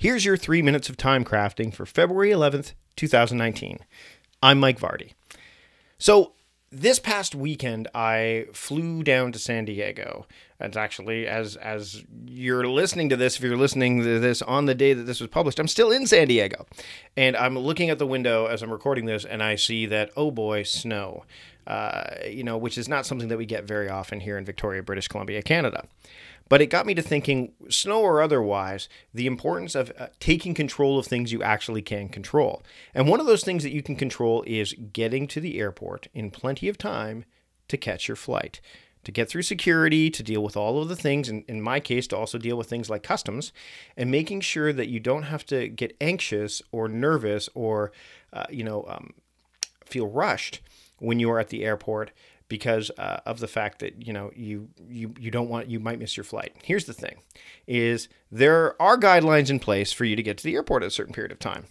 Here's your three minutes of time crafting for February 11th, 2019. I'm Mike Vardy. So, this past weekend, I flew down to San Diego. It's actually, as as you're listening to this, if you're listening to this on the day that this was published, I'm still in San Diego, and I'm looking at the window as I'm recording this, and I see that oh boy, snow. Uh, you know, which is not something that we get very often here in Victoria, British Columbia, Canada. But it got me to thinking, snow or otherwise, the importance of uh, taking control of things you actually can control. And one of those things that you can control is getting to the airport in plenty of time to catch your flight. To get through security, to deal with all of the things, and in my case, to also deal with things like customs, and making sure that you don't have to get anxious or nervous or, uh, you know, um, feel rushed when you are at the airport because uh, of the fact that you know you you you don't want you might miss your flight. Here's the thing: is there are guidelines in place for you to get to the airport at a certain period of time.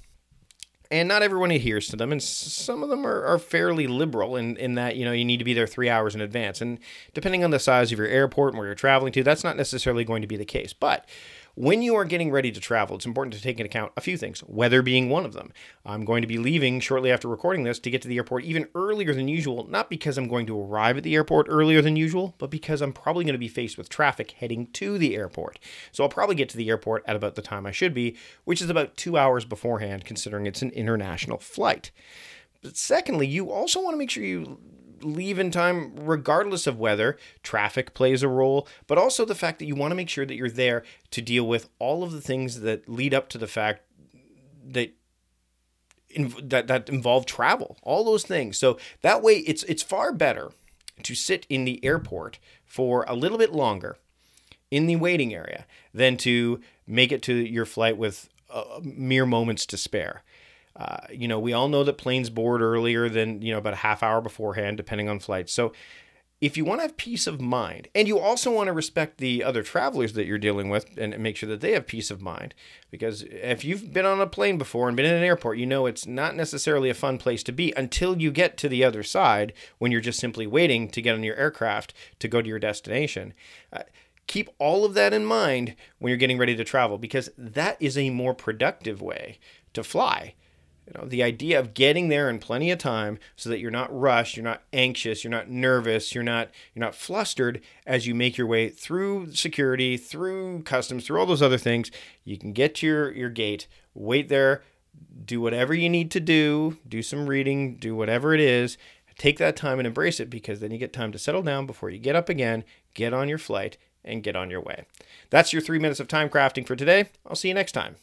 And not everyone adheres to them, and some of them are, are fairly liberal in, in that you know you need to be there three hours in advance. And depending on the size of your airport and where you're traveling to, that's not necessarily going to be the case. But when you are getting ready to travel, it's important to take into account a few things, weather being one of them. I'm going to be leaving shortly after recording this to get to the airport even earlier than usual, not because I'm going to arrive at the airport earlier than usual, but because I'm probably going to be faced with traffic heading to the airport. So I'll probably get to the airport at about the time I should be, which is about two hours beforehand, considering it's an international flight. But secondly, you also want to make sure you leave in time regardless of whether traffic plays a role, but also the fact that you want to make sure that you're there to deal with all of the things that lead up to the fact that that that involve travel, all those things. So that way, it's it's far better to sit in the airport for a little bit longer in the waiting area than to make it to your flight with uh, mere moments to spare. Uh, you know, we all know that planes board earlier than, you know, about a half hour beforehand, depending on flights. So if you want to have peace of mind, and you also want to respect the other travelers that you're dealing with and make sure that they have peace of mind, because if you've been on a plane before and been in an airport, you know it's not necessarily a fun place to be until you get to the other side when you're just simply waiting to get on your aircraft to go to your destination. Uh, keep all of that in mind when you're getting ready to travel because that is a more productive way to fly you know, the idea of getting there in plenty of time so that you're not rushed, you're not anxious, you're not nervous, you're not you're not flustered as you make your way through security, through customs, through all those other things. You can get to your, your gate, wait there, do whatever you need to do, do some reading, do whatever it is. Take that time and embrace it because then you get time to settle down before you get up again, get on your flight, and get on your way. That's your three minutes of time crafting for today. I'll see you next time.